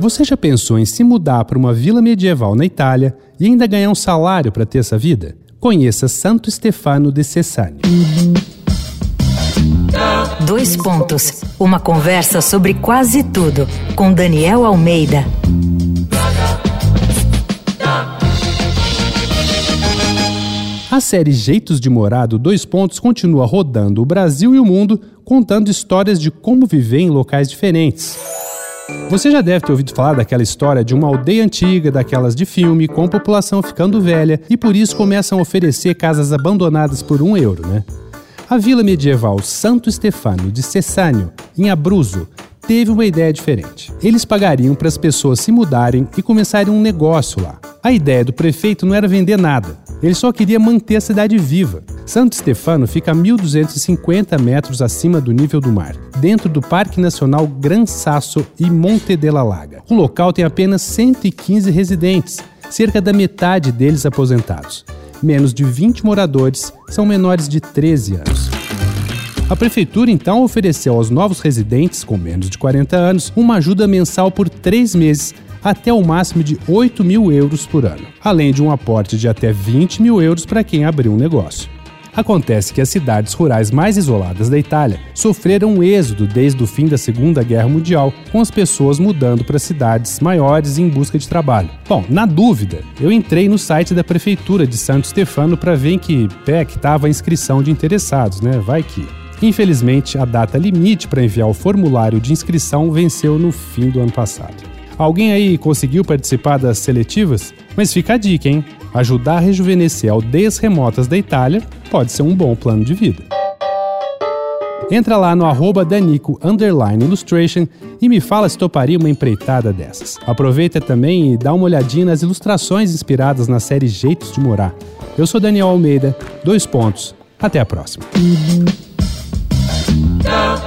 Você já pensou em se mudar para uma vila medieval na Itália e ainda ganhar um salário para ter essa vida? Conheça Santo Stefano de Cessani. Dois pontos. Uma conversa sobre quase tudo com Daniel Almeida. A série Jeitos de Morar do Dois Pontos continua rodando o Brasil e o mundo, contando histórias de como viver em locais diferentes. Você já deve ter ouvido falar daquela história de uma aldeia antiga, daquelas de filme, com população ficando velha e por isso começam a oferecer casas abandonadas por um euro, né? A vila medieval Santo Stefano de Cessânio, em Abruzzo, teve uma ideia diferente. Eles pagariam para as pessoas se mudarem e começarem um negócio lá. A ideia do prefeito não era vender nada, ele só queria manter a cidade viva. Santo Stefano fica a 1.250 metros acima do nível do mar, dentro do Parque Nacional Gran Sasso e Monte della Laga. O local tem apenas 115 residentes, cerca da metade deles aposentados. Menos de 20 moradores são menores de 13 anos. A prefeitura então ofereceu aos novos residentes com menos de 40 anos uma ajuda mensal por três meses até o máximo de 8 mil euros por ano, além de um aporte de até 20 mil euros para quem abrir um negócio. Acontece que as cidades rurais mais isoladas da Itália sofreram um êxodo desde o fim da Segunda Guerra Mundial, com as pessoas mudando para cidades maiores em busca de trabalho. Bom, na dúvida, eu entrei no site da prefeitura de Santo Stefano para ver em que pé que estava a inscrição de interessados, né? Vai que. Infelizmente, a data limite para enviar o formulário de inscrição venceu no fim do ano passado. Alguém aí conseguiu participar das seletivas? Mas fica a dica, hein? Ajudar a rejuvenescer aldeias remotas da Itália pode ser um bom plano de vida. Entra lá no arroba Danico Illustration e me fala se toparia uma empreitada dessas. Aproveita também e dá uma olhadinha nas ilustrações inspiradas na série Jeitos de Morar. Eu sou Daniel Almeida, dois pontos. Até a próxima.